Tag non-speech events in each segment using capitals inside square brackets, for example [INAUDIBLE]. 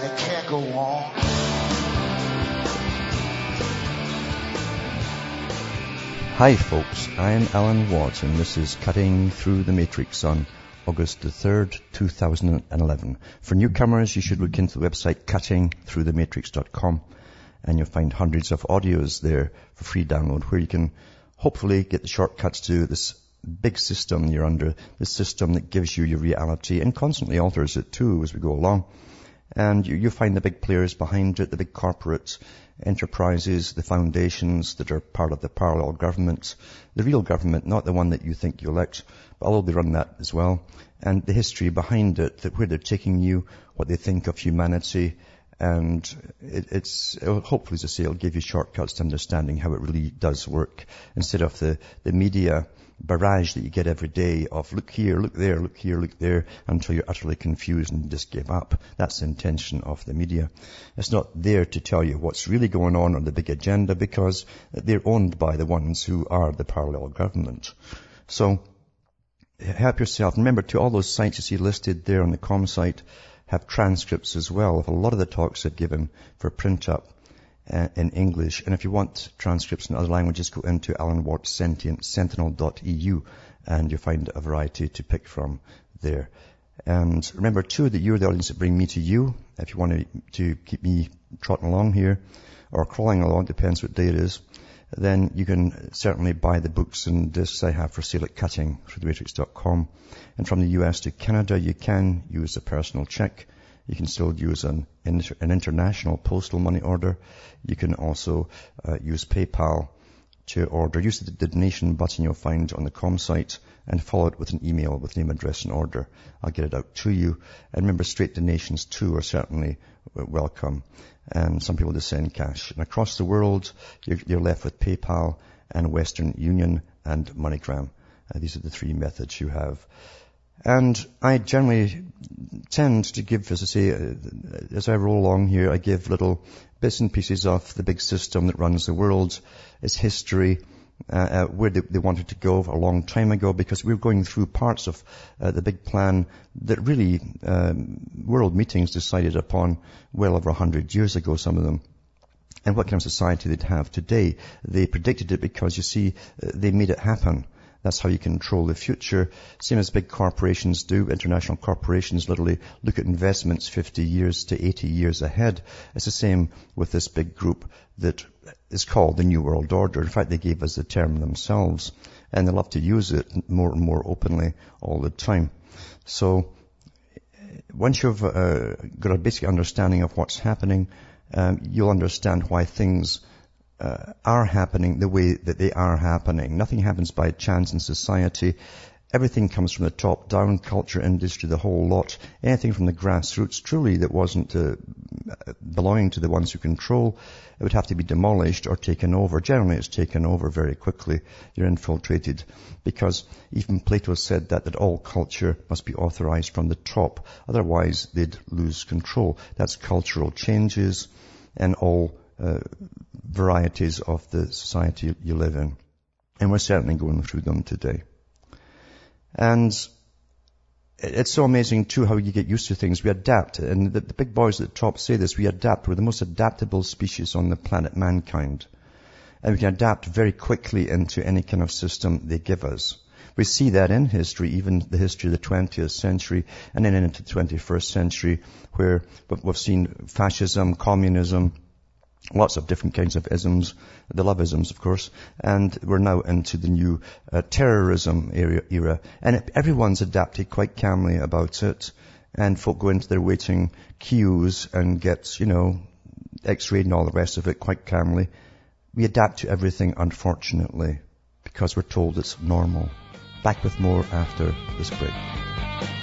and it can't go on. Hi folks, I'm Alan Watt and this is Cutting Through the Matrix on August the 3rd, 2011. For newcomers, you should look into the website cuttingthroughthematrix.com and you'll find hundreds of audios there for free download where you can hopefully get the shortcuts to this big system you're under, the system that gives you your reality and constantly alters it too as we go along. And you, you find the big players behind it, the big corporates, enterprises, the foundations that are part of the parallel government, the real government, not the one that you think you elect, but I'll be run that as well, and the history behind it, that where they're taking you, what they think of humanity, and it, it's oh, hopefully, as I say, it'll give you shortcuts to understanding how it really does work, instead of the, the media barrage that you get every day of look here, look there, look here, look there, until you're utterly confused and just give up. That's the intention of the media. It's not there to tell you what's really going on on the big agenda because they're owned by the ones who are the parallel government. So, help yourself. Remember to all those sites you see listed there on the com site have transcripts as well of a lot of the talks I've given for print up uh, in English. And if you want transcripts in other languages, go into Alan Sentient, sentinel.eu and you'll find a variety to pick from there. And remember too that you're the audience that bring me to you. If you want to, keep me trotting along here or crawling along, depends what day it is, then you can certainly buy the books and discs I have for sale at Cutting cuttingthroughthematrix.com. And from the US to Canada, you can use a personal check. You can still use an, an international postal money order. You can also uh, use PayPal to order. Use the donation button you'll find on the com site and follow it with an email with name, address and order. I'll get it out to you. And remember, straight donations too are certainly welcome. And some people just send cash. And across the world, you're, you're left with PayPal and Western Union and MoneyGram. Uh, these are the three methods you have. And I generally tend to give, as I say, as I roll along here, I give little bits and pieces of the big system that runs the world, its history, uh, uh, where they, they, wanted to go a long time ago because we were going through parts of uh, the big plan that really um, world meetings decided upon well over a hundred years ago, some of them. And what kind of society they'd have today. They predicted it because, you see, uh, they made it happen. That's how you control the future. Same as big corporations do. International corporations literally look at investments 50 years to 80 years ahead. It's the same with this big group that is called the New World Order. In fact, they gave us the term themselves and they love to use it more and more openly all the time. So once you've uh, got a basic understanding of what's happening, um, you'll understand why things uh, are happening the way that they are happening. Nothing happens by chance in society. Everything comes from the top down, culture, industry, the whole lot. Anything from the grassroots, truly, that wasn't uh, belonging to the ones who control, it would have to be demolished or taken over. Generally, it's taken over very quickly. You're infiltrated. Because even Plato said that, that all culture must be authorized from the top. Otherwise, they'd lose control. That's cultural changes and all uh, varieties of the society you live in. And we're certainly going through them today. And it's so amazing too how you get used to things. We adapt. And the, the, big boys at the top say this. We adapt. We're the most adaptable species on the planet, mankind. And we can adapt very quickly into any kind of system they give us. We see that in history, even the history of the 20th century and then into the 21st century where we've seen fascism, communism, lots of different kinds of isms, the love isms, of course, and we're now into the new uh, terrorism era, era. And everyone's adapted quite calmly about it, and folk go into their waiting queues and get, you know, x-rayed and all the rest of it quite calmly. We adapt to everything, unfortunately, because we're told it's normal. Back with more after this break.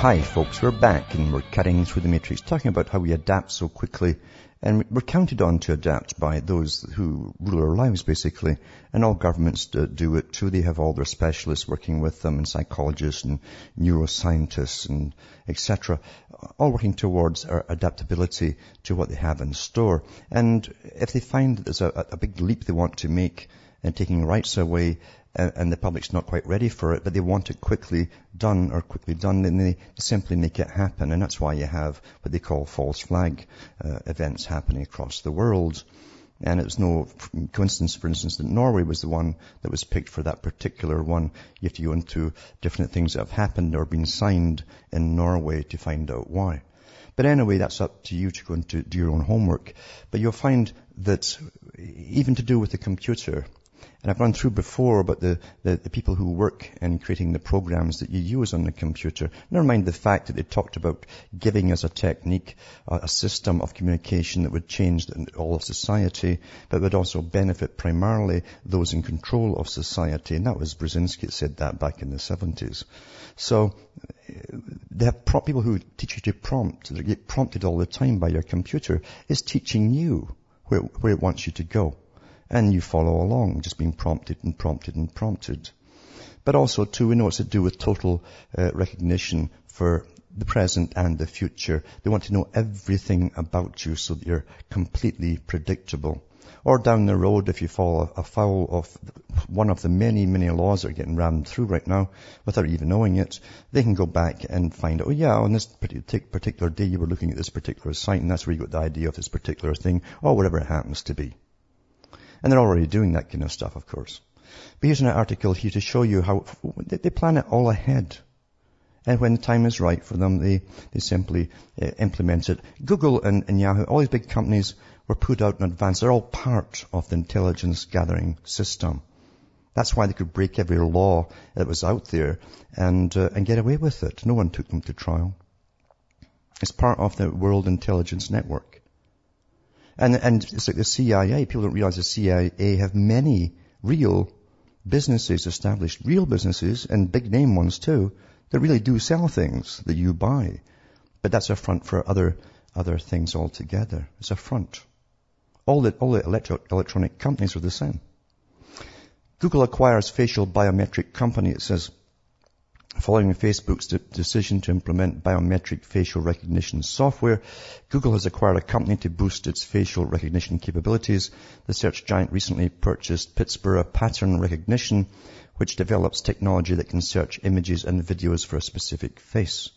Hi folks, we're back and we're cutting through the matrix, talking about how we adapt so quickly and we're counted on to adapt by those who rule our lives basically. And all governments do it too. They have all their specialists working with them and psychologists and neuroscientists and etc. All working towards our adaptability to what they have in store. And if they find that there's a, a big leap they want to make and taking rights away, and the public's not quite ready for it, but they want it quickly done or quickly done, then they simply make it happen. And that's why you have what they call false flag uh, events happening across the world. And it was no coincidence, for instance, that Norway was the one that was picked for that particular one. You have to go into different things that have happened or been signed in Norway to find out why. But anyway, that's up to you to go into do your own homework. But you'll find that even to do with the computer, and I've gone through before about the, the, the, people who work in creating the programs that you use on the computer. Never mind the fact that they talked about giving us a technique, a, a system of communication that would change all of society, but would also benefit primarily those in control of society. And that was Brzezinski that said that back in the 70s. So they have pro- people who teach you to prompt, they get prompted all the time by your computer, is teaching you where, where it wants you to go and you follow along, just being prompted and prompted and prompted. But also too, we know it's to do with total uh, recognition for the present and the future. They want to know everything about you so that you're completely predictable. Or down the road, if you fall afoul of one of the many, many laws that are getting rammed through right now, without even knowing it, they can go back and find, oh yeah, on this particular day you were looking at this particular site and that's where you got the idea of this particular thing, or whatever it happens to be. And they're already doing that kind of stuff, of course. But here's an article here to show you how they plan it all ahead. And when the time is right for them, they, they simply uh, implement it. Google and, and Yahoo, all these big companies were put out in advance. They're all part of the intelligence gathering system. That's why they could break every law that was out there and, uh, and get away with it. No one took them to trial. It's part of the World Intelligence Network. And, and it's like the CIA, people don't realize the CIA have many real businesses established, real businesses and big name ones too, that really do sell things that you buy. But that's a front for other, other things altogether. It's a front. All the, all the electro, electronic companies are the same. Google acquires facial biometric company. It says, Following Facebook's de- decision to implement biometric facial recognition software, Google has acquired a company to boost its facial recognition capabilities. The search giant recently purchased Pittsburgh Pattern Recognition, which develops technology that can search images and videos for a specific face.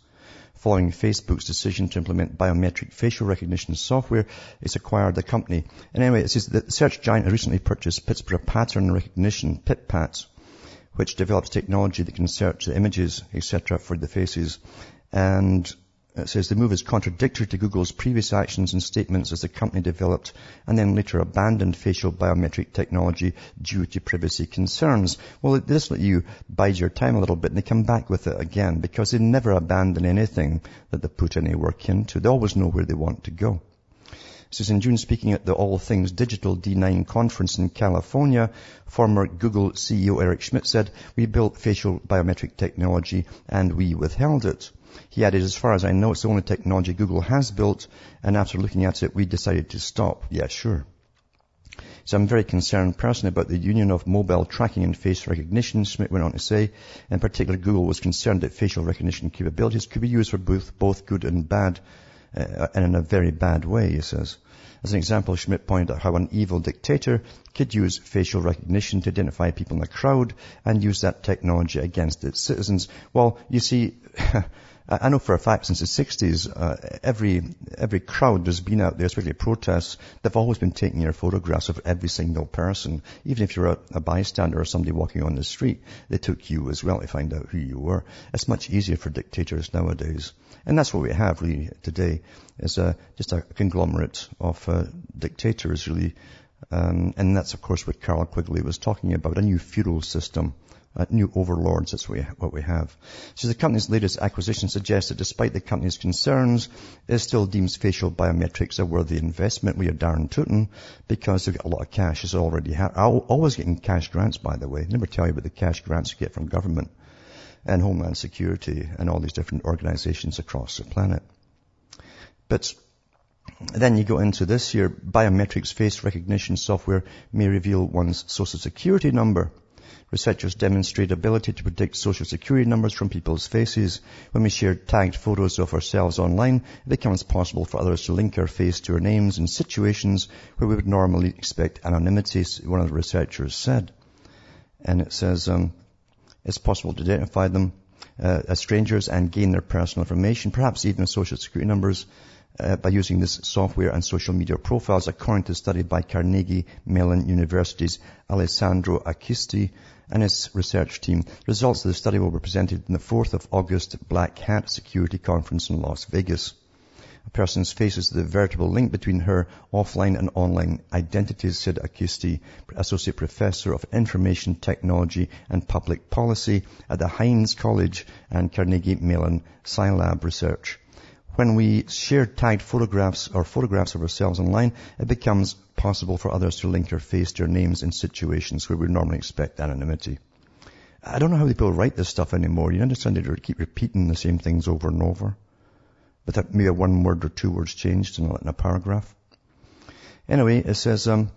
Following Facebook's decision to implement biometric facial recognition software, it's acquired the company. And anyway, it says the search giant recently purchased Pittsburgh Pattern Recognition, PittPatt, which develops technology that can search the images, etc., for the faces. And it says the move is contradictory to Google's previous actions and statements as the company developed and then later abandoned facial biometric technology due to privacy concerns. Well, just let you bide your time a little bit and they come back with it again because they never abandon anything that they put any work into. They always know where they want to go. In June, speaking at the All Things Digital D9 conference in California, former Google CEO Eric Schmidt said, we built facial biometric technology and we withheld it. He added, as far as I know, it's the only technology Google has built, and after looking at it, we decided to stop. Yeah, sure. So I'm very concerned personally about the union of mobile tracking and face recognition, Schmidt went on to say. In particular, Google was concerned that facial recognition capabilities could be used for both, both good and bad, uh, and in a very bad way, he says. As an example, Schmidt pointed out how an evil dictator could use facial recognition to identify people in the crowd and use that technology against its citizens. Well, you see, [LAUGHS] I know for a fact since the 60s, uh, every, every crowd there's been out there, especially protests, they've always been taking your photographs of every single person. Even if you're a, a bystander or somebody walking on the street, they took you as well to find out who you were. It's much easier for dictators nowadays. And that's what we have really today, is a, just a conglomerate of uh, dictators really. Um, and that's of course what Carroll Quigley was talking about, a new feudal system. Uh, new overlords, that's what we, what we have. So the company's latest acquisition suggests that despite the company's concerns, it still deems facial biometrics a worthy investment. We are darn tootin' because they've got a lot of cash. It's already ha- always getting cash grants, by the way. Never tell you about the cash grants you get from government. and Homeland Security and all these different organizations across the planet. But then you go into this year, biometrics face recognition software may reveal one's social security number. Researchers demonstrate ability to predict social security numbers from people's faces. When we share tagged photos of ourselves online, it becomes possible for others to link our face to our names in situations where we would normally expect anonymity, one of the researchers said. And it says, um, it's possible to identify them uh, as strangers and gain their personal information, perhaps even social security numbers, uh, by using this software and social media profiles, according to a study by Carnegie Mellon University's Alessandro Acquisti and his research team. Results of the study will be presented in the 4th of August Black Hat Security Conference in Las Vegas. A person's face is the veritable link between her offline and online identities, said Acquisti, Associate Professor of Information Technology and Public Policy at the Heinz College and Carnegie Mellon CyLab Research. When we share tagged photographs or photographs of ourselves online, it becomes possible for others to link our face to our names in situations where we normally expect anonymity. I don't know how people write this stuff anymore. You understand they keep repeating the same things over and over. But that maybe one word or two words changed in a, paragraph. Anyway, it says, um,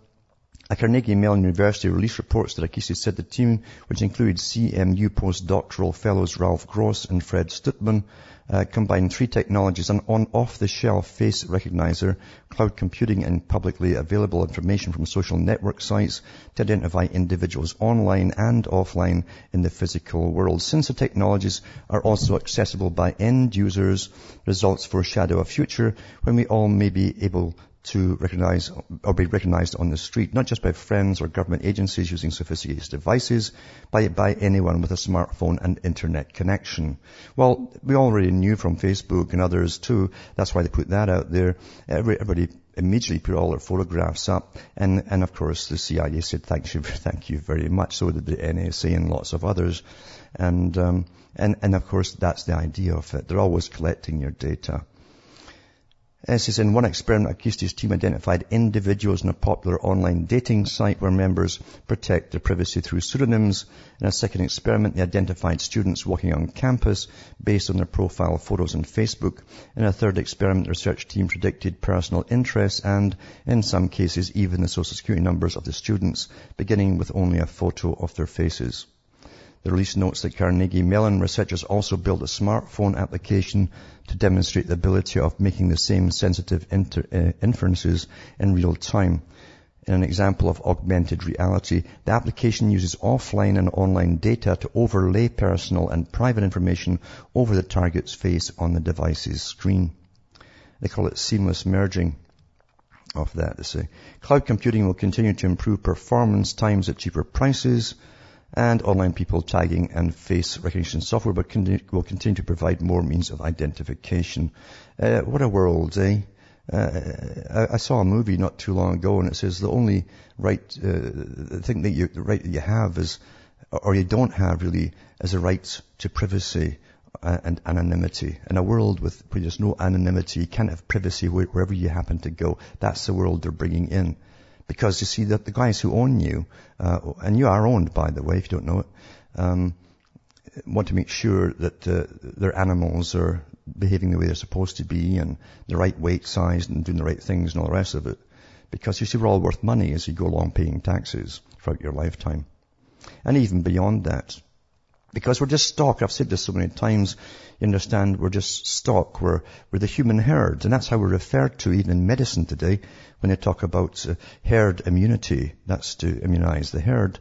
a Carnegie Mellon University release reports that Acquisti said the team, which includes CMU postdoctoral fellows Ralph Gross and Fred Stutzman, uh, combine three technologies, an on off-the-shelf face recognizer, cloud computing and publicly available information from social network sites to identify individuals online and offline in the physical world. Since the technologies are also accessible by end users, results foreshadow a future when we all may be able to recognize or be recognized on the street, not just by friends or government agencies using sophisticated devices, but by anyone with a smartphone and internet connection. Well, we already knew from Facebook and others too. That's why they put that out there. Everybody immediately put all their photographs up, and and of course the CIA said thank you, [LAUGHS] thank you very much. So did the NSA and lots of others, and um, and and of course that's the idea of it. They're always collecting your data. It says in one experiment, Acquisti's team identified individuals in a popular online dating site where members protect their privacy through pseudonyms. In a second experiment, they identified students walking on campus based on their profile photos on Facebook. In a third experiment, the research team predicted personal interests and, in some cases, even the social security numbers of the students, beginning with only a photo of their faces. The release notes that Carnegie Mellon researchers also built a smartphone application to demonstrate the ability of making the same sensitive inter, uh, inferences in real time. In an example of augmented reality, the application uses offline and online data to overlay personal and private information over the target's face on the device's screen. They call it seamless merging of that, they say. Cloud computing will continue to improve performance times at cheaper prices, and online people tagging and face recognition software but con- will continue to provide more means of identification. Uh, what a world, eh? Uh, I, saw a movie not too long ago, and it says the only right uh, thing that you right that you have is, or you don't have really, is a right to privacy uh, and anonymity. In a world with where there's no anonymity, you can't have privacy wherever you happen to go. That's the world they're bringing in. Because you see that the guys who own you, uh, and you are owned by the way, if you don't know it, um, want to make sure that uh, their animals are behaving the way they're supposed to be and the right weight size and doing the right things and all the rest of it. Because you see, we're all worth money as you go along paying taxes throughout your lifetime. And even beyond that. Because we're just stock. I've said this so many times. You understand, we're just stock. We're, we're the human herd. And that's how we're referred to even in medicine today when they talk about uh, herd immunity. That's to immunize the herd.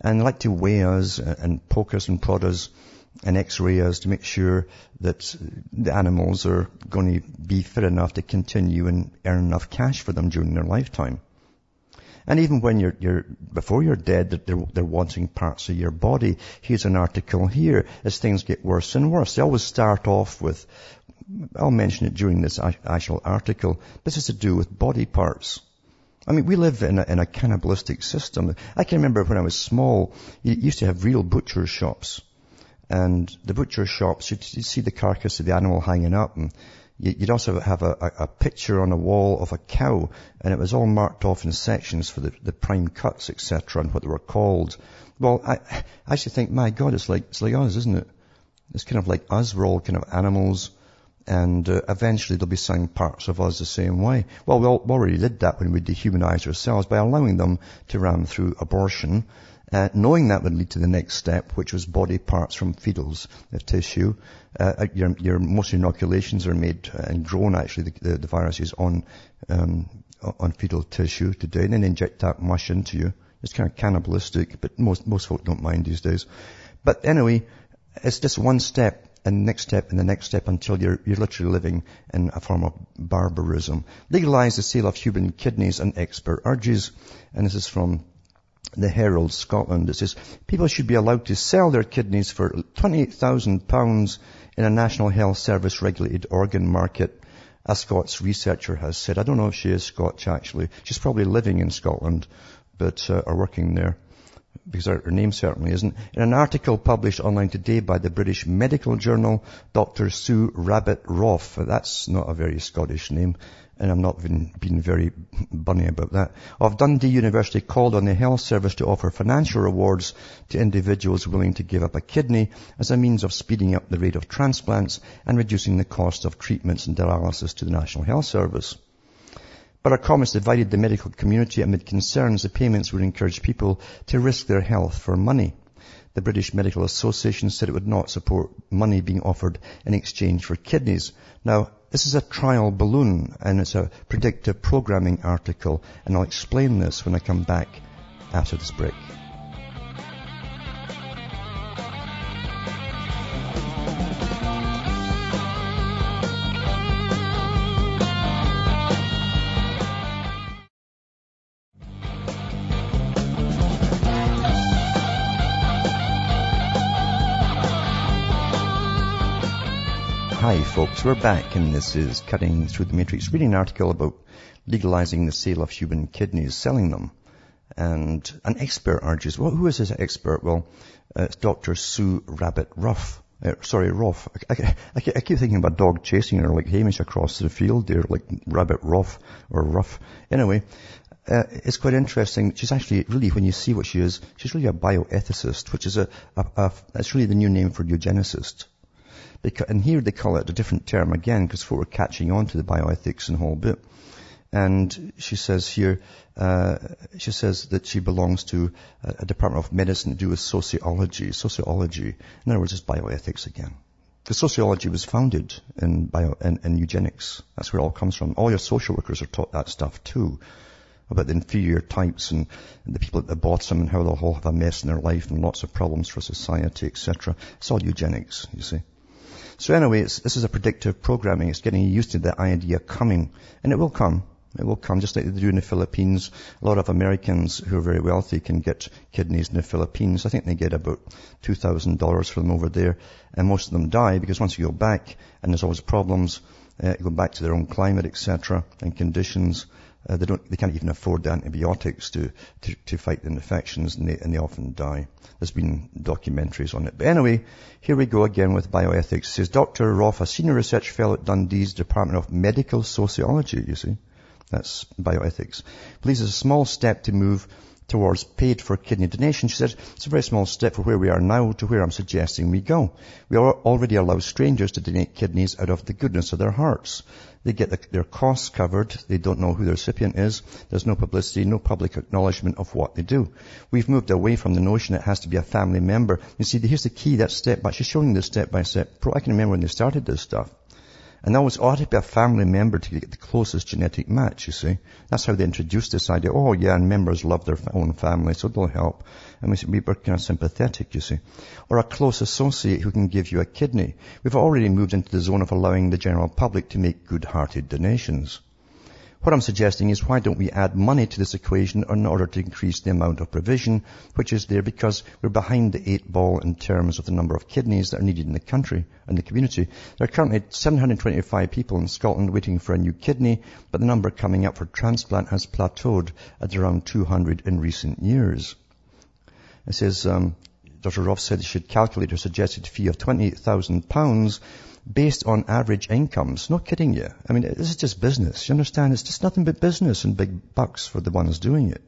And they like to weigh us and poke us and prod us and x-ray us to make sure that the animals are going to be fit enough to continue and earn enough cash for them during their lifetime. And even when you're, you're before you're dead, they're, they're wanting parts of your body. Here's an article here. As things get worse and worse, they always start off with, I'll mention it during this actual article. This is to do with body parts. I mean, we live in a, in a cannibalistic system. I can remember when I was small, you used to have real butcher shops. And the butcher shops, you'd, you'd see the carcass of the animal hanging up and You'd also have a, a, picture on a wall of a cow, and it was all marked off in sections for the, the prime cuts, etc., and what they were called. Well, I, I actually think, my God, it's like it's like us, isn't it? It's kind of like us. We're all kind of animals. And uh, eventually there'll be some parts of us the same way. Well, we already did that when we dehumanized ourselves by allowing them to ram through abortion, uh, knowing that would lead to the next step, which was body parts from fetals, the tissue. Uh, uh your, your, most inoculations are made and grown actually, the, the, the viruses on, um, on fetal tissue today, and then inject that mush into you. It's kind of cannibalistic, but most, most folk don't mind these days. But anyway, it's just one step and the next step and the next step until you're, you're literally living in a form of barbarism. Legalize the sale of human kidneys, an expert urges. And this is from the Herald, Scotland. It says, people should be allowed to sell their kidneys for £28,000 in a National Health Service regulated organ market. A Scots researcher has said, I don't know if she is Scotch actually. She's probably living in Scotland, but, uh, or working there because her, name certainly isn't. In an article published online today by the British Medical Journal, Dr. Sue Rabbit Roff, that's not a very Scottish name, and I'm not been, being very bunny about that, of Dundee University called on the health service to offer financial rewards to individuals willing to give up a kidney as a means of speeding up the rate of transplants and reducing the cost of treatments and dialysis to the National Health Service. But our comments divided the medical community amid concerns the payments would encourage people to risk their health for money. The British Medical Association said it would not support money being offered in exchange for kidneys. Now, this is a trial balloon and it's a predictive programming article and I'll explain this when I come back after this break. Folks, we're back and this is Cutting Through the Matrix, reading an article about legalizing the sale of human kidneys, selling them. And an expert argues, well, who is this expert? Well, uh, it's Dr. Sue Rabbit Ruff. Uh, sorry, Ruff. I, I, I, keep thinking of a dog chasing her like Hamish across the field there, like Rabbit Ruff or Ruff. Anyway, uh, it's quite interesting. She's actually really, when you see what she is, she's really a bioethicist, which is a, a, a that's really the new name for eugenicist and here they call it a different term again because are catching on to the bioethics and whole bit. And she says here, uh, she says that she belongs to a department of medicine to do with sociology. Sociology, in other words, it's bioethics again. The sociology was founded in bio in, in eugenics. That's where it all comes from. All your social workers are taught that stuff too about the inferior types and, and, the people at the bottom and how they'll all have a mess in their life and lots of problems for society, etc. It's all eugenics, you see. So anyway, this is a predictive programming. It's getting used to the idea coming. And it will come. It will come just like they do in the Philippines. A lot of Americans who are very wealthy can get kidneys in the Philippines. I think they get about $2,000 for them over there. And most of them die because once you go back, and there's always problems, uh, go back to their own climate, etc., and conditions, uh, they don't, they can't even afford the antibiotics to, to, to fight the infections and they, and they often die. There's been documentaries on it. But anyway, here we go again with bioethics. Says Dr. Roff, a senior research fellow at Dundee's Department of Medical Sociology, you see. That's bioethics. Believes it's a small step to move towards paid for kidney donation. She said, it's a very small step from where we are now to where I'm suggesting we go. We already allow strangers to donate kidneys out of the goodness of their hearts. They get the, their costs covered. They don't know who the recipient is. There's no publicity, no public acknowledgement of what they do. We've moved away from the notion it has to be a family member. You see, here's the key, that step by, she's showing this step by step. Pro I can remember when they started this stuff. And that was ought to be a family member to get the closest genetic match, you see. That's how they introduced this idea. Oh yeah, and members love their own family, so they'll help. And we, we were kind of sympathetic, you see. Or a close associate who can give you a kidney. We've already moved into the zone of allowing the general public to make good-hearted donations. What I'm suggesting is why don't we add money to this equation in order to increase the amount of provision which is there because we're behind the eight ball in terms of the number of kidneys that are needed in the country and the community. There are currently 725 people in Scotland waiting for a new kidney, but the number coming up for transplant has plateaued at around 200 in recent years. It says, um, Dr. Roff said she should calculate her suggested fee of £28,000 based on average incomes. Not kidding you. I mean, this is just business. You understand? It's just nothing but business and big bucks for the ones doing it.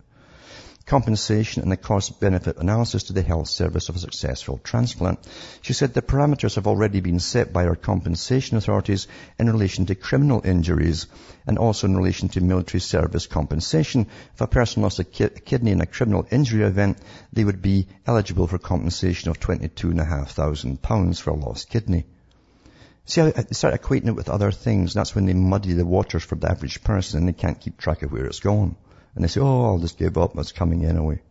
compensation and the cost-benefit analysis to the health service of a successful transplant. She said the parameters have already been set by our compensation authorities in relation to criminal injuries and also in relation to military service compensation. If a person lost a kidney in a criminal injury event, they would be eligible for compensation of £22,500 for a lost kidney. See, I start equating it with other things. That's when they muddy the waters for the average person and they can't keep track of where it's going. And they say, oh, I'll just give up. It's coming anyway.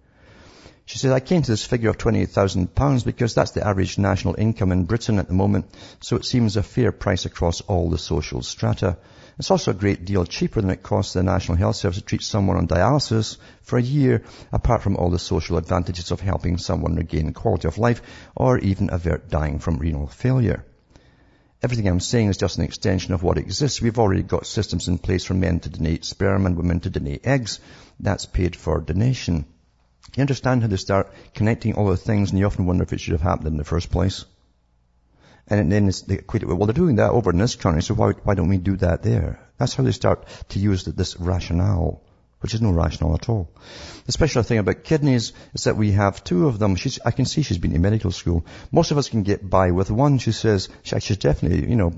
She said, I came to this figure of £28,000 because that's the average national income in Britain at the moment, so it seems a fair price across all the social strata. It's also a great deal cheaper than it costs the National Health Service to treat someone on dialysis for a year, apart from all the social advantages of helping someone regain quality of life or even avert dying from renal failure. Everything I'm saying is just an extension of what exists. We've already got systems in place for men to donate sperm and women to donate eggs. That's paid for donation. You understand how they start connecting all the things and you often wonder if it should have happened in the first place. And then they equate it with, well, they're doing that over in this country, so why, why don't we do that there? That's how they start to use this rationale which is no rational at all. The special thing about kidneys is that we have two of them. She's, I can see she's been to medical school. Most of us can get by with one. She says she, she's definitely, you know,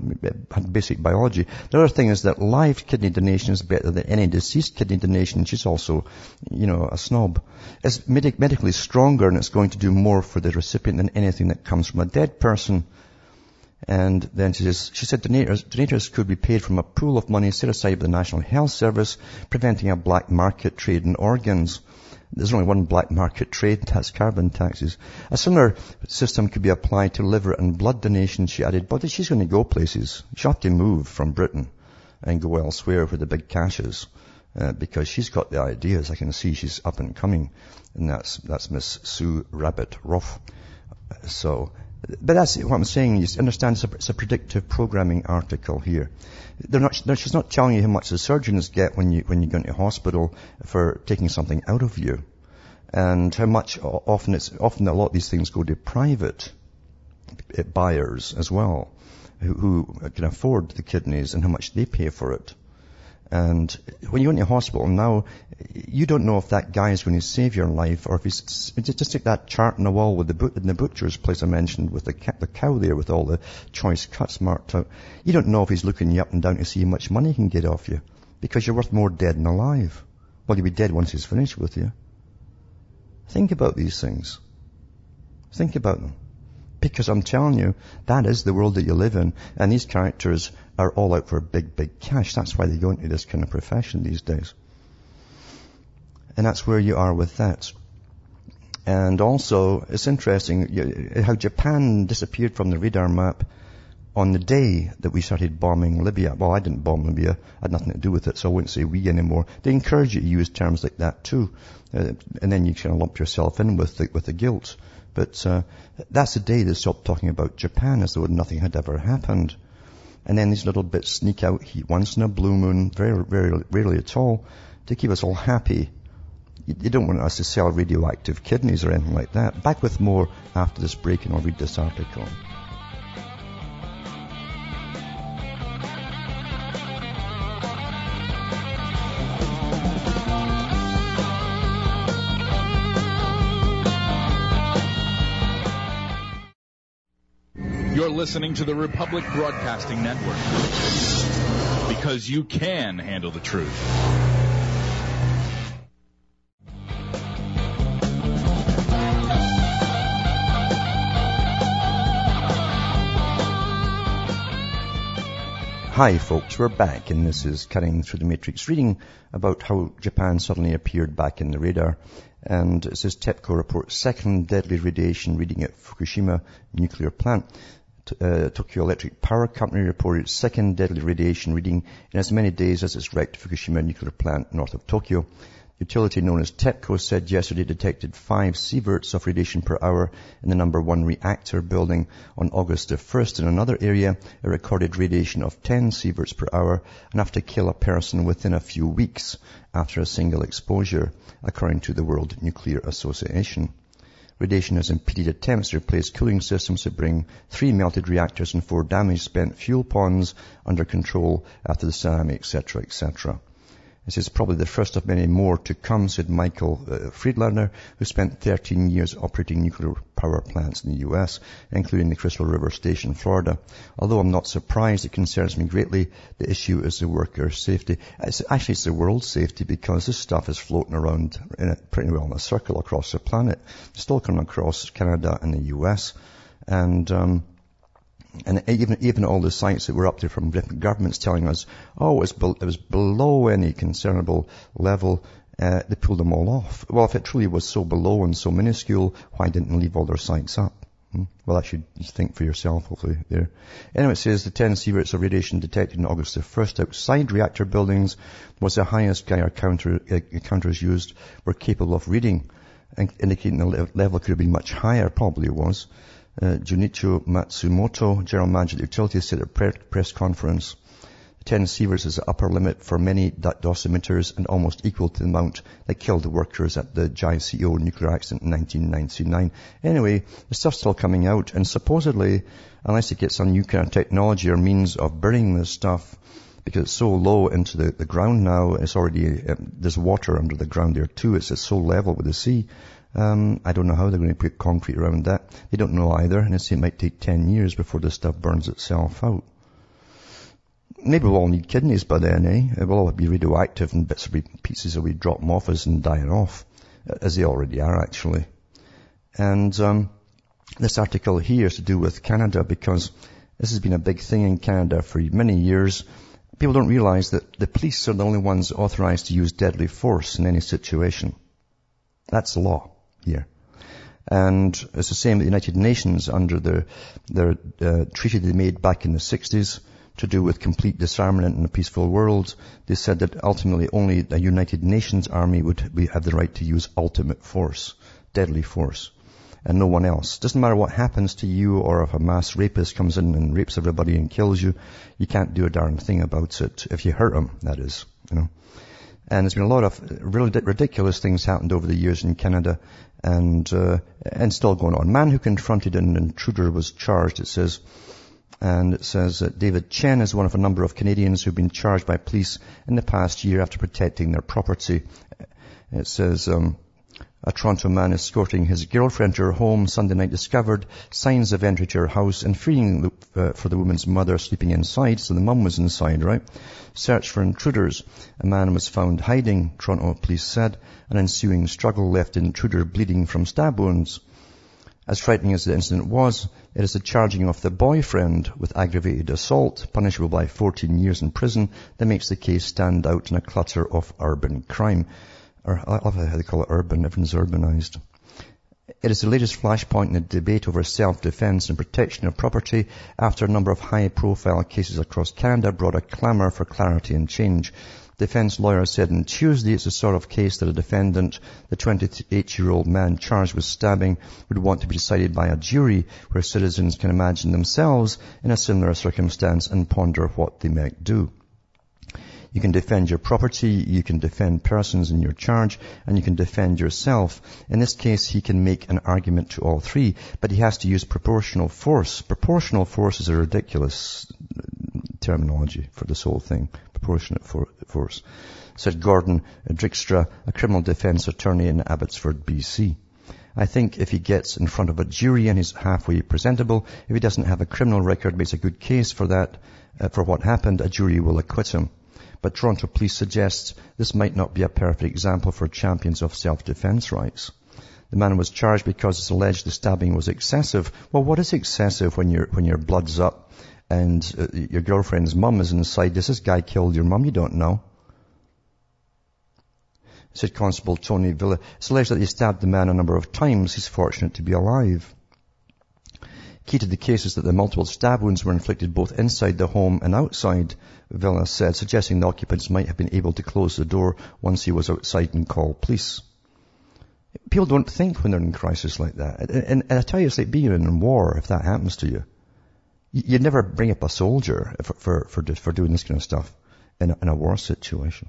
had basic biology. The other thing is that live kidney donation is better than any deceased kidney donation. She's also, you know, a snob. It's medic- medically stronger and it's going to do more for the recipient than anything that comes from a dead person. And then she says, she said donators, donators could be paid from a pool of money set aside by the National Health Service, preventing a black market trade in organs. There's only one black market trade, that's carbon taxes. A similar system could be applied to liver and blood donation, she added, but she's going to go places. She'll have to move from Britain and go elsewhere where the big cash is. Uh, because she's got the ideas. I can see she's up and coming. And that's, that's Miss Sue Rabbit Ruff. So, but that's what I'm saying. You understand it's a, it's a predictive programming article here. They're not, they're, she's not telling you how much the surgeons get when you, when you go into hospital for taking something out of you. And how much often it's, often a lot of these things go to private buyers as well, who, who can afford the kidneys and how much they pay for it. And when you go into hospital now, you don't know if that guy is going to save your life or if he's, just take that chart on the wall with the, in the butcher's place I mentioned with the, the cow there with all the choice cuts marked out. You don't know if he's looking you up and down to see how much money he can get off you because you're worth more dead than alive. Well, you'll be dead once he's finished with you. Think about these things. Think about them. Because I'm telling you, that is the world that you live in. And these characters are all out for big, big cash. That's why they go into this kind of profession these days. And that's where you are with that. And also, it's interesting how Japan disappeared from the radar map on the day that we started bombing Libya. Well, I didn't bomb Libya. I had nothing to do with it, so I wouldn't say we anymore. They encourage you to use terms like that too. Uh, and then you kind of lump yourself in with the, with the guilt. But uh, that's the day they stopped talking about Japan as though nothing had ever happened. And then these little bits sneak out once in a blue moon, very, very rarely at all, to keep us all happy. You don't want us to sell radioactive kidneys or anything like that. Back with more after this break and I'll read this article. Listening to the Republic Broadcasting Network. Because you can handle the truth. Hi folks, we're back and this is Cutting Through the Matrix reading about how Japan suddenly appeared back in the radar. And it says TEPCO reports second deadly radiation reading at Fukushima nuclear plant uh, Tokyo Electric Power Company reported its second deadly radiation reading in as many days as its wrecked Fukushima nuclear plant north of Tokyo. Utility known as TEPCO said yesterday detected five sieverts of radiation per hour in the number one reactor building. On August the 1st in another area, it recorded radiation of 10 sieverts per hour, enough to kill a person within a few weeks after a single exposure, according to the World Nuclear Association. Radiation has impeded attempts to replace cooling systems to bring three melted reactors and four damaged spent fuel ponds under control after the tsunami, etc., etc. This is probably the first of many more to come, said Michael uh, Friedlander, who spent 13 years operating nuclear power plants in the U.S., including the Crystal River Station, Florida. Although I'm not surprised, it concerns me greatly. The issue is the worker safety. It's, actually, it's the world's safety because this stuff is floating around in a, pretty well in a circle across the planet. It's still coming across Canada and the U.S. And um, and even, even all the sites that were up there from different governments telling us, oh, it was, below any concernable level, uh, they pulled them all off. Well, if it truly was so below and so minuscule, why didn't they leave all their sites up? Hmm? Well, that should think for yourself, hopefully, there. Anyway, it says the 10 sieverts of radiation detected in August the 1st outside reactor buildings was the highest Geiger counter, uh, counters used were capable of reading, indicating the level could have been much higher, probably was Junichi Matsumoto, general manager of the utility, said at a press conference, 10 sieverts is the upper limit for many dosimeters and almost equal to the amount that killed the workers at the JCPO nuclear accident in 1999. Anyway, the stuff's still coming out and supposedly, unless it gets some new kind of technology or means of burning this stuff, because it's so low into the, the ground now, it's already, um, there's water under the ground there too, it's, it's so level with the sea. Um, I don't know how they're going to put concrete around that. They don't know either, and it might take 10 years before the stuff burns itself out. Maybe we'll all need kidneys by then, eh? We'll all be radioactive and bits of pieces will be dropping off us and dying off, as they already are actually. And um, this article here is to do with Canada because this has been a big thing in Canada for many years. People don't realize that the police are the only ones authorized to use deadly force in any situation. That's the law here. And it's the same with the United Nations under the, their uh, treaty they made back in the 60s to do with complete disarmament in a peaceful world. They said that ultimately only the United Nations army would have the right to use ultimate force, deadly force, and no one else. Doesn't matter what happens to you or if a mass rapist comes in and rapes everybody and kills you, you can't do a darn thing about it if you hurt him, that is, you know. And there's been a lot of really ridiculous things happened over the years in Canada and, uh, and still going on. Man who confronted an intruder was charged, it says. And it says that David Chen is one of a number of Canadians who've been charged by police in the past year after protecting their property. It says, um, a Toronto man escorting his girlfriend to her home Sunday night discovered signs of entry to her house and fearing uh, for the woman's mother sleeping inside, so the mum was inside, right? Search for intruders. A man was found hiding, Toronto police said. An ensuing struggle left the intruder bleeding from stab wounds. As frightening as the incident was, it is the charging of the boyfriend with aggravated assault, punishable by 14 years in prison, that makes the case stand out in a clutter of urban crime or I love how they call it urban, everything's urbanized. It is the latest flashpoint in the debate over self-defense and protection of property after a number of high-profile cases across Canada brought a clamour for clarity and change. Defense lawyers said on Tuesday it's the sort of case that a defendant, the 28-year-old man charged with stabbing, would want to be decided by a jury where citizens can imagine themselves in a similar circumstance and ponder what they might do. You can defend your property, you can defend persons in your charge, and you can defend yourself. In this case, he can make an argument to all three, but he has to use proportional force. Proportional force is a ridiculous terminology for this whole thing. Proportionate for, force. Said Gordon Dykstra, a criminal defense attorney in Abbotsford, BC. I think if he gets in front of a jury and he's halfway presentable, if he doesn't have a criminal record, makes a good case for that, uh, for what happened, a jury will acquit him. But Toronto Police suggests this might not be a perfect example for champions of self-defense rights. The man was charged because it's alleged the stabbing was excessive. Well, what is excessive when your when your blood's up and uh, your girlfriend's mum is inside? Does this guy killed your mum? You don't know. Said Constable Tony Vella. It's alleged that he stabbed the man a number of times. He's fortunate to be alive. Key to the case is that the multiple stab wounds were inflicted both inside the home and outside, Vella said, suggesting the occupants might have been able to close the door once he was outside and call police. People don't think when they're in crisis like that. And, and I tell you, it's like being in war if that happens to you. You'd never bring up a soldier for, for, for, for doing this kind of stuff in a, in a war situation.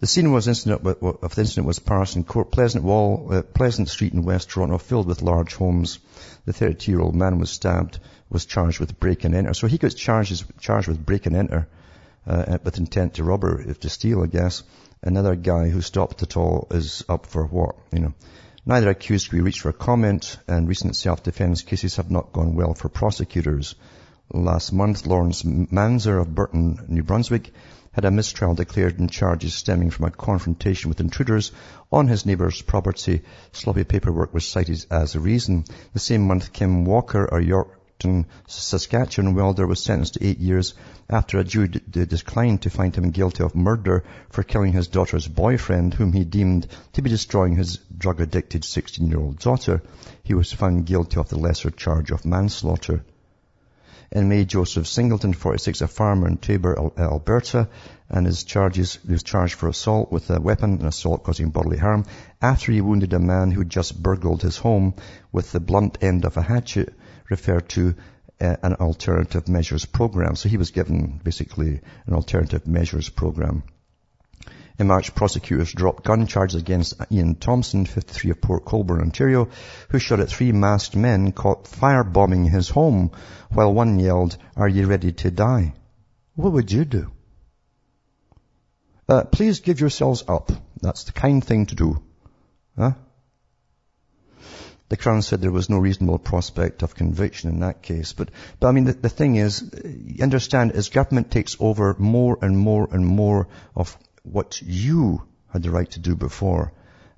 The scene was incident of the incident was Parson Court, Pleasant Wall, uh, Pleasant Street in West Toronto, filled with large homes. The 32-year-old man was stabbed, was charged with break and enter. So he gets charged charged with break and enter. uh, with intent to rob her, if to steal, I guess. Another guy who stopped at all is up for what, you know. Neither accused can be reached for comment, and recent self-defense cases have not gone well for prosecutors. Last month, Lawrence Manzer of Burton, New Brunswick, had a mistrial declared in charges stemming from a confrontation with intruders on his neighbour's property. Sloppy paperwork was cited as a reason. The same month, Kim Walker, a Yorkton, Saskatchewan welder, was sentenced to eight years after a jury d- declined to find him guilty of murder for killing his daughter's boyfriend, whom he deemed to be destroying his drug-addicted 16-year-old daughter. He was found guilty of the lesser charge of manslaughter. In May, Joseph Singleton, 46, a farmer in Taber, Alberta, and his charges, was charged for assault with a weapon and assault causing bodily harm after he wounded a man who just burgled his home with the blunt end of a hatchet referred to uh, an alternative measures program. So he was given basically an alternative measures program. In March, prosecutors dropped gun charges against Ian Thompson, 53 of Port Colborne, Ontario, who shot at three masked men caught firebombing his home while one yelled, are you ready to die? What would you do? Uh, please give yourselves up. That's the kind thing to do. Huh? The Crown said there was no reasonable prospect of conviction in that case. But, but I mean, the, the thing is, you understand, as government takes over more and more and more of what you had the right to do before,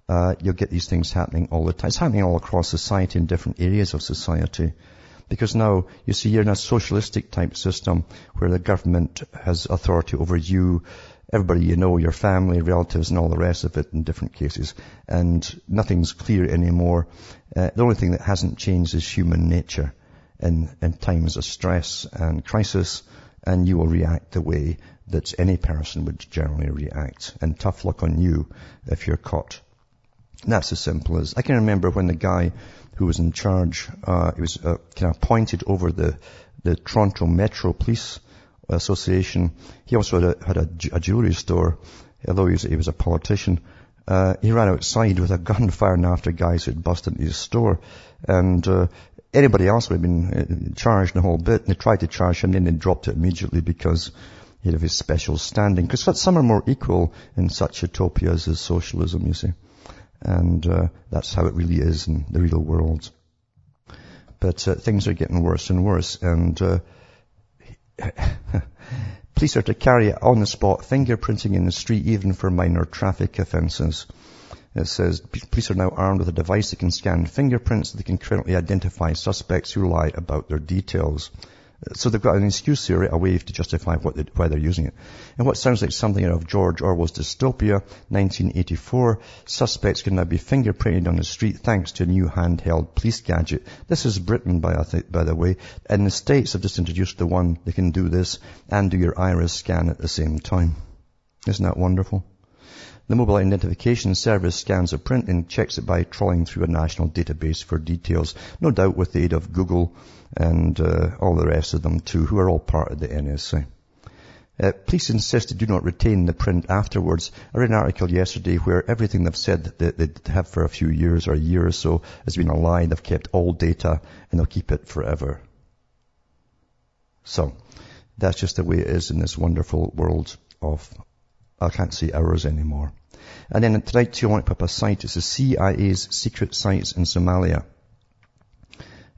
uh, you'll get these things happening all the time. It's happening all across society in different areas of society. Because now, you see, you're in a socialistic type system where the government has authority over you, everybody you know, your family, relatives, and all the rest of it in different cases. And nothing's clear anymore. Uh, the only thing that hasn't changed is human nature in, in times of stress and crisis, and you will react the way that any person would generally react. And tough luck on you if you're caught. And that's as simple as, I can remember when the guy who was in charge, uh, he was uh, kind of appointed over the, the Toronto Metro Police Association. He also had a, had a, a jewelry store, although he was, he was a politician. Uh, he ran outside with a gun [LAUGHS] firing after guys who had busted into his store. And, uh, anybody else would have been uh, charged the whole bit. And they tried to charge him, then they dropped it immediately because he'd have his special standing. Because some are more equal in such utopias as socialism, you see. And, uh, that's how it really is in the real world. But, uh, things are getting worse and worse. And, uh, [LAUGHS] Police are to carry on the spot fingerprinting in the street even for minor traffic offences. It says police are now armed with a device that can scan fingerprints. They can currently identify suspects who lie about their details. So they've got an excuse here, a way to justify they, why they're using it. And what sounds like something out of George Orwell's dystopia, 1984, suspects can now be fingerprinted on the street thanks to a new handheld police gadget. This is Britain, by, by the way, and the States have just introduced the one that can do this and do your iris scan at the same time. Isn't that wonderful? The mobile identification service scans a print and checks it by trawling through a national database for details, no doubt with the aid of Google and uh, all the rest of them too, who are all part of the NSA. Uh, police insist they do not retain the print afterwards. I read an article yesterday where everything they've said that they have for a few years or a year or so has been a lie. They've kept all data and they'll keep it forever. So, that's just the way it is in this wonderful world of, I can't see ours anymore. And then tonight too, I want to put up a site. It's the CIA's secret sites in Somalia.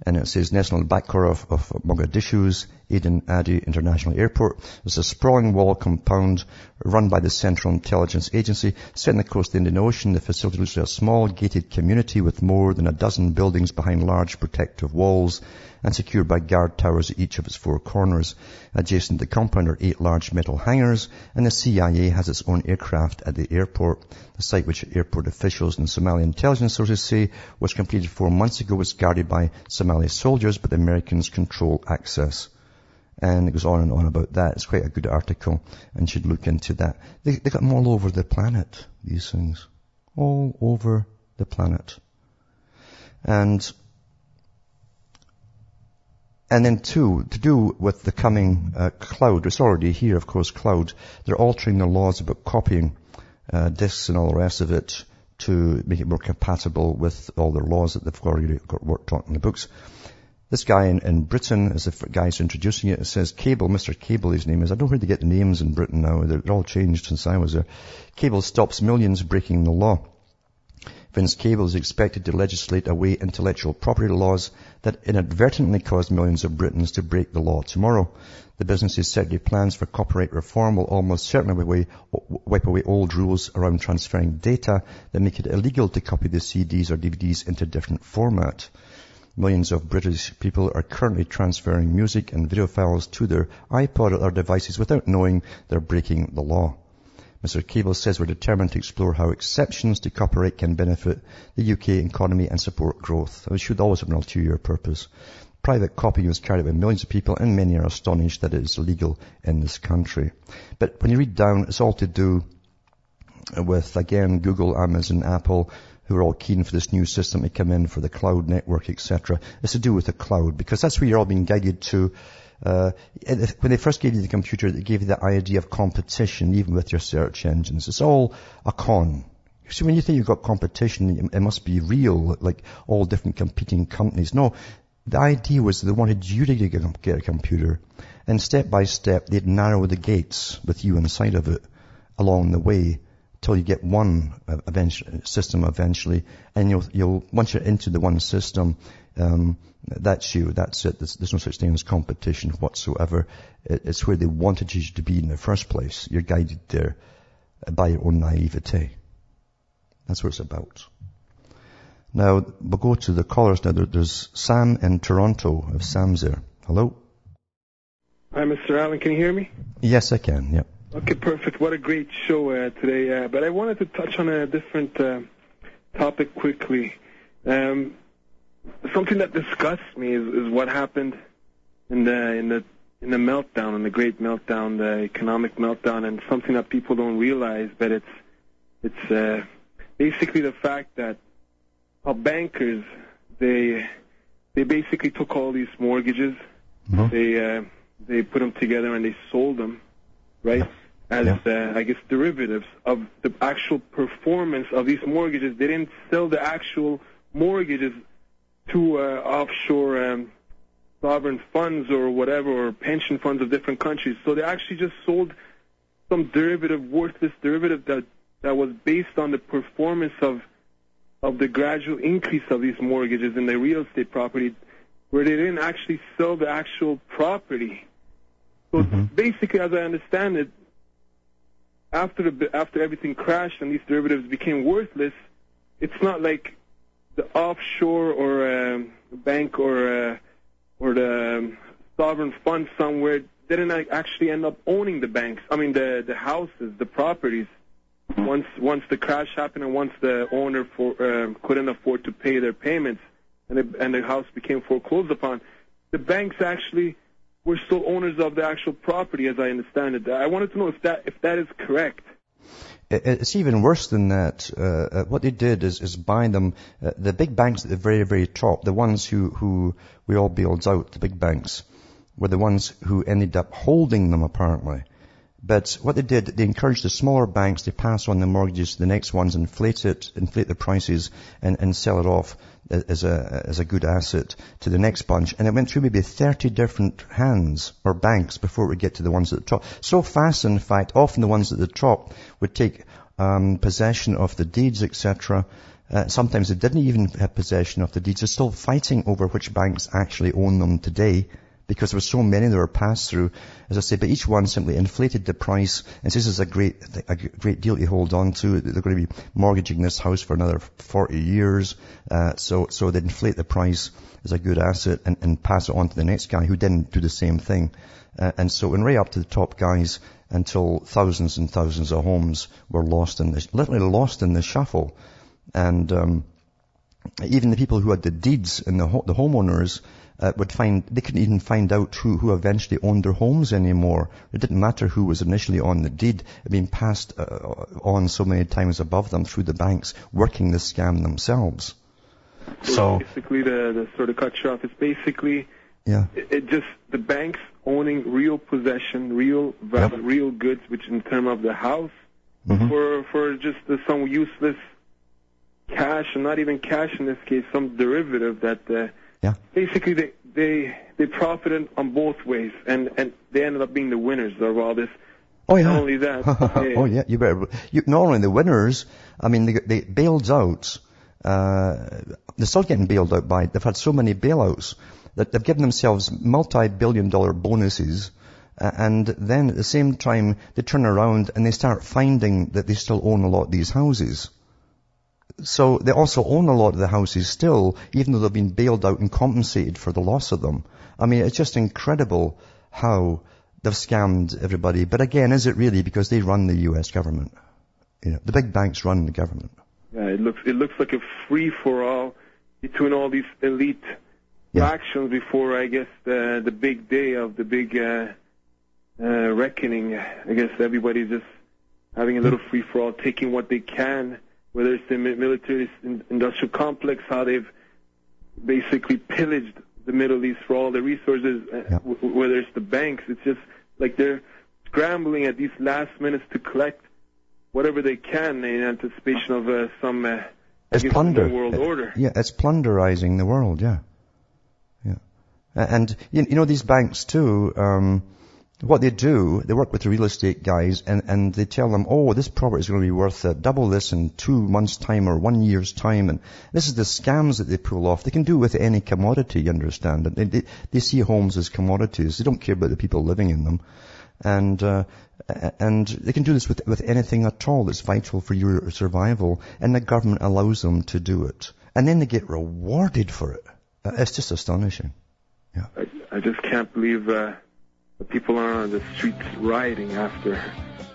And it says National the of, of Mogadishu's Aden Adde International Airport. There's a sprawling wall compound run by the Central Intelligence Agency set on the coast of the Indian Ocean. The facility looks like a small gated community with more than a dozen buildings behind large protective walls and secured by guard towers at each of its four corners. Adjacent to the compound are eight large metal hangars, and the CIA has its own aircraft at the airport. The site which airport officials and Somali intelligence sources say was completed four months ago was guarded by Somali soldiers, but the Americans control access. And it goes on and on about that. It's quite a good article and should look into that. They, they got them all over the planet, these things. All over the planet. And and then two, to do with the coming uh, cloud, it's already here, of course, cloud. They're altering the laws about copying uh, disks and all the rest of it to make it more compatible with all their laws that they've already got worked on in the books. This guy in, in Britain, as the guy guy's introducing it, says Cable, Mr. Cable his name is. I don't know where get the names in Britain now. They're all changed since I was there. Cable stops millions breaking the law. Vince Cable is expected to legislate away intellectual property laws that inadvertently caused millions of Britons to break the law tomorrow. The business's secretary plans for copyright reform will almost certainly wipe away old rules around transferring data that make it illegal to copy the CDs or DVDs into different format. Millions of British people are currently transferring music and video files to their iPod or devices without knowing they're breaking the law. Mr. Cable says we're determined to explore how exceptions to copyright can benefit the UK economy and support growth. It should always have an ulterior purpose. Private copying is carried out by millions of people and many are astonished that it is illegal in this country. But when you read down, it's all to do with, again, Google, Amazon, Apple, who are all keen for this new system to come in for the cloud network, etc. It's to do with the cloud because that's where you're all being guided to. Uh, when they first gave you the computer, they gave you the idea of competition, even with your search engines. It's all a con. See, when you think you've got competition, it must be real, like all different competing companies. No, the idea was they wanted you to get a computer, and step by step, they'd narrow the gates with you inside of it along the way till you get one eventually, system eventually, and you'll, you'll, once you're into the one system, um, that's you, that's it. There's, there's, no such thing as competition whatsoever. It, it's where they wanted you to be in the first place. You're guided there by your own naivete. That's what it's about. Now, we'll go to the callers now. There, there's Sam in Toronto, if Sam's there. Hello? Hi, Mr. Allen. Can you hear me? Yes, I can, yep. Okay, perfect. What a great show uh, today. Uh, but I wanted to touch on a different uh, topic quickly. Um, something that disgusts me is, is what happened in the in the in the meltdown, in the great meltdown, the economic meltdown, and something that people don't realize. But it's it's uh, basically the fact that our bankers they they basically took all these mortgages, Mhm. they uh, they put them together and they sold them, right? As uh, I guess derivatives of the actual performance of these mortgages. They didn't sell the actual mortgages to uh, offshore um, sovereign funds or whatever, or pension funds of different countries. So they actually just sold some derivative, worthless derivative that that was based on the performance of of the gradual increase of these mortgages in the real estate property, where they didn't actually sell the actual property. So basically, as I understand it, after the, after everything crashed and these derivatives became worthless, it's not like the offshore or um, bank or uh, or the um, sovereign fund somewhere didn't actually end up owning the banks. I mean the the houses, the properties. Once once the crash happened and once the owner for, um, couldn't afford to pay their payments and the, and the house became foreclosed upon, the banks actually were still owners of the actual property, as I understand it. I wanted to know if that if that is correct. It's even worse than that. Uh, uh, what they did is, is buy them, uh, the big banks at the very, very top, the ones who, who we all bailed out, the big banks, were the ones who ended up holding them apparently. But what they did, they encouraged the smaller banks to pass on the mortgages to the next ones, inflate it, inflate the prices, and, and sell it off as a, as a good asset to the next bunch. And it went through maybe 30 different hands or banks before we get to the ones at the top. So fast, in fact, often the ones at the top would take um, possession of the deeds, etc. Uh, sometimes they didn't even have possession of the deeds. They're still fighting over which banks actually own them today because there were so many that were passed through, as I say, but each one simply inflated the price. And this is a great, a great deal to hold on to. They're going to be mortgaging this house for another 40 years. Uh, so, so they inflate the price as a good asset and, and pass it on to the next guy who didn't do the same thing. Uh, and so, and right up to the top guys until thousands and thousands of homes were lost in this, literally lost in the shuffle. And, um, even the people who had the deeds and the, ho- the homeowners, uh, would find they couldn't even find out who, who eventually owned their homes anymore. It didn't matter who was initially on the deed; it had been passed uh, on so many times above them through the banks working the scam themselves. So basically, the, the sort of cut you off is basically yeah, it, it just the banks owning real possession, real val- Yep. real goods, which in terms of the house, Mhm. for for just uh, some useless cash, and not even cash in this case, some derivative that uh, Yeah. basically they they they profited on both ways, and and they ended up being the winners of all this. Oh yeah. Not only that. [LAUGHS] oh yeah, you better. You, not only the winners, I mean, they, they bailed out. Uh, they're still getting bailed out by. They've had so many bailouts that they've given themselves multi-billion dollar bonuses. Uh, and then at the same time, they turn around and they start finding that they still own a lot of these houses. So they also own a lot of the houses still, even though they've been bailed out and compensated for the loss of them. I mean, it's just incredible how they've scammed everybody. But again, is it really because they run the U.S. government? You know, the big banks run the government. Yeah, it looks it looks like a free for all between all these elite Yeah. factions before I guess the the big day of the big uh, uh, reckoning. I guess everybody's just having a little free for all, taking what they can, whether it's the military industrial complex, how they've basically pillaged the Middle East for all the resources, uh, Yeah. whether it's the banks. It's just like they're scrambling at these last minutes to collect whatever they can in anticipation of uh, some uh, It's plunder. new world Uh, order. Yeah, it's plunderizing the world, yeah. Yeah. And, you you know, these banks too, um, what they do, they work with the real estate guys and, and they tell them, oh, this property is going to be worth uh, double this in two months time or one year's time. And this is the scams that they pull off. They can do with any commodity, you understand. They, they, they see homes as commodities. They don't care about the people living in them. And, uh, and they can do this with, with anything at all that's vital for your survival. And the government allows them to do it. And then they get rewarded for it. Uh, It's just astonishing. Yeah. I, I just can't believe uh, the people are on the streets rioting after.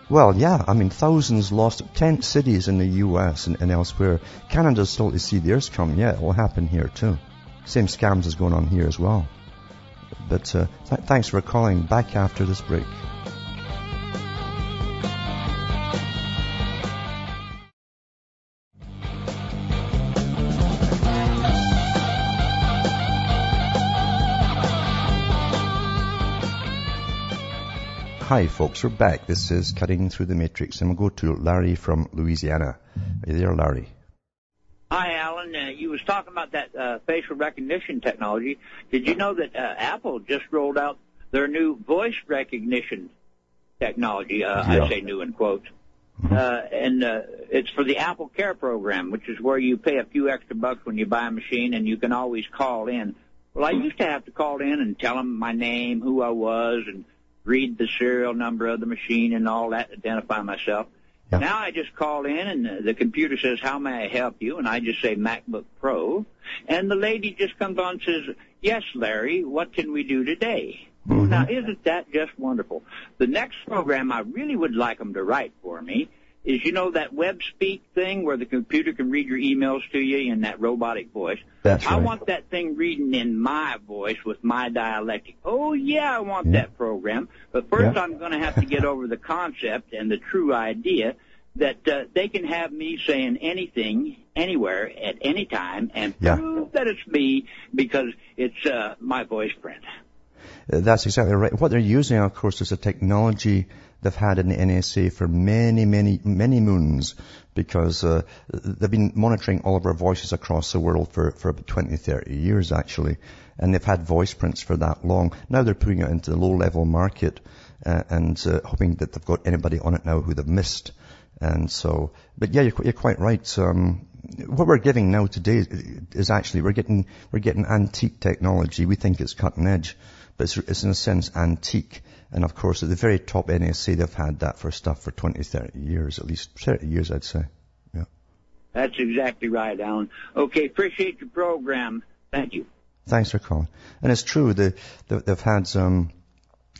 Well, yeah, I mean, thousands lost, tent cities in the U.S. and, and elsewhere. Canada's still to see theirs come. Yeah, it will happen here too. Same scams is going on here as well. But uh, th- thanks for calling. Back after this break. Hi folks, we're back. This is Cutting Through the Matrix and we'll go to Larry from Louisiana. Are you there, Larry? Hi, Alan. Uh, you was talking about that uh, facial recognition technology. Did you know that uh, Apple just rolled out their new voice recognition technology? Uh, Yeah. I say new in quotes. Uh, and uh, it's for the Apple Care program, which is where you pay a few extra bucks when you buy a machine, and you can always call in. Well, I used to have to call in and tell them my name, who I was, and read the serial number of the machine and all that, identify myself. Yeah. Now I just call in and the- computer says, how may I help you? And I just say MacBook Pro. And the lady just comes on and says, yes, Larry, what can we do today? Mhm. Now isn't that just wonderful? The next program I really would like them to write for me is, you know, that web speak thing where the computer can read your emails to you in that robotic voice. That's right. I want that thing reading in my voice with my dialectic. Oh yeah, I want Yeah. that program. But first Yeah. I'm going to have to get over the concept and the true idea that uh, they can have me saying anything, anywhere, at any time, and Yeah. prove that it's me because it's uh, my voice print. Uh, That's exactly right. What they're using, of course, is a technology they've had in the NSA for many, many, many moons because uh, they've been monitoring all of our voices across the world for, for about 20, 30 years, actually. And they've had voice prints for that long. Now they're putting it into the low-level market uh, and uh, hoping that they've got anybody on it now who they've missed. And so, but yeah, you're, you're quite right. Um, what we're giving now today is, actually we're getting we're getting antique technology. We think it's cutting edge, but it's, it's in a sense antique. And of course, at the very top NSA, they've had that for stuff for 20, 30 years, at least 30 years, I'd say. Yeah. That's exactly right, Alan. Okay, appreciate your program. Thank you. Thanks for calling. And it's true, the, the, they've had um,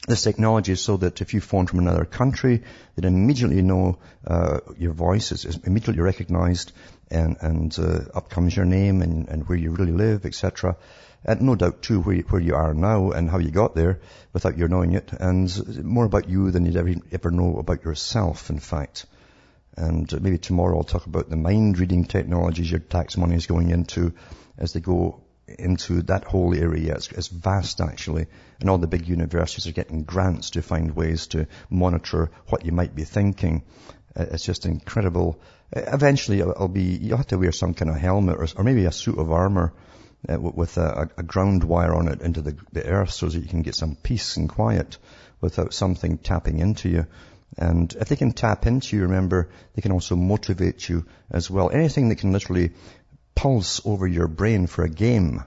this technology so that if you phone from another country, they immediately know uh, your voice is, is immediately recognized, and, and uh, up comes your name and, and where you really live, etc. And no doubt too where you, where you are now and how you got there without your knowing it, and more about you than you'd ever, ever know about yourself, in fact. And uh, maybe tomorrow I'll talk about the mind reading technologies your tax money is going into as they go into that whole area. It's, it's vast actually. And all the big universities are getting grants to find ways to monitor what you might be thinking. Uh, It's just incredible. Uh, Eventually it'll be, you'll have to wear some kind of helmet or, or maybe a suit of armor uh, with a, a, ground wire on it into the, the earth so that you can get some peace and quiet without something tapping into you. And if they can tap into you, remember, they can also motivate you as well. Anything that can literally pulse over your brain for a game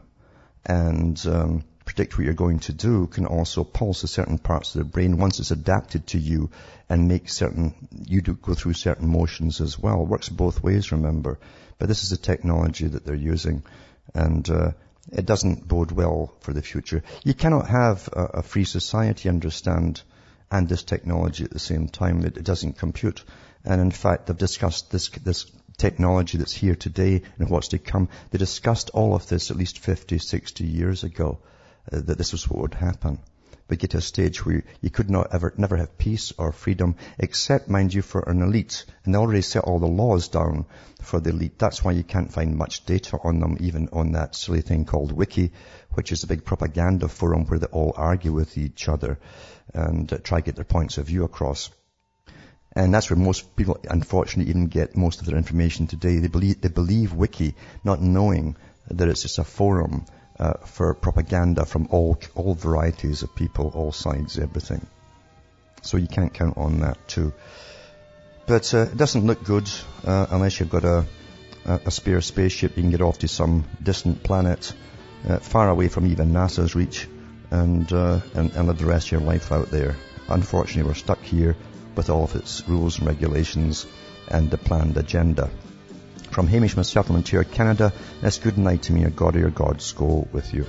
and um, predict what you're going to do can also pulse certain parts of the brain once it's adapted to you and make certain, you do go through certain motions as well. It works both ways, remember. But this is the technology that they're using and uh, it doesn't bode well for the future. You cannot have a, a free society, understand, and this technology at the same time. It, it doesn't compute. And in fact, they've discussed this, this technology that's here today and what's to come. They discussed all of this at least 50, 60 years ago, uh, that this was what would happen. But get to a stage where you could not ever, never have peace or freedom, except, mind you, for an elite. And they already set all the laws down for the elite. That's why you can't find much data on them, even on that silly thing called Wiki, which is a big propaganda forum where they all argue with each other and uh, try to get their points of view across. And that's where most people, unfortunately, even get most of their information today. They believe, they believe Wiki, not knowing that it's just a forum uh, for propaganda from all, all varieties of people, all sides, everything. So you can't count on that too. But uh, it doesn't look good uh, unless you've got a, a, spare spaceship. You can get off to some distant planet, uh, far away from even NASA's reach, and, uh, and, and live the rest of your life out there. Unfortunately, we're stuck here with all of its rules and regulations and the planned agenda. From Hamish myself from Canada, it's good night to me. A God or your gods go with you.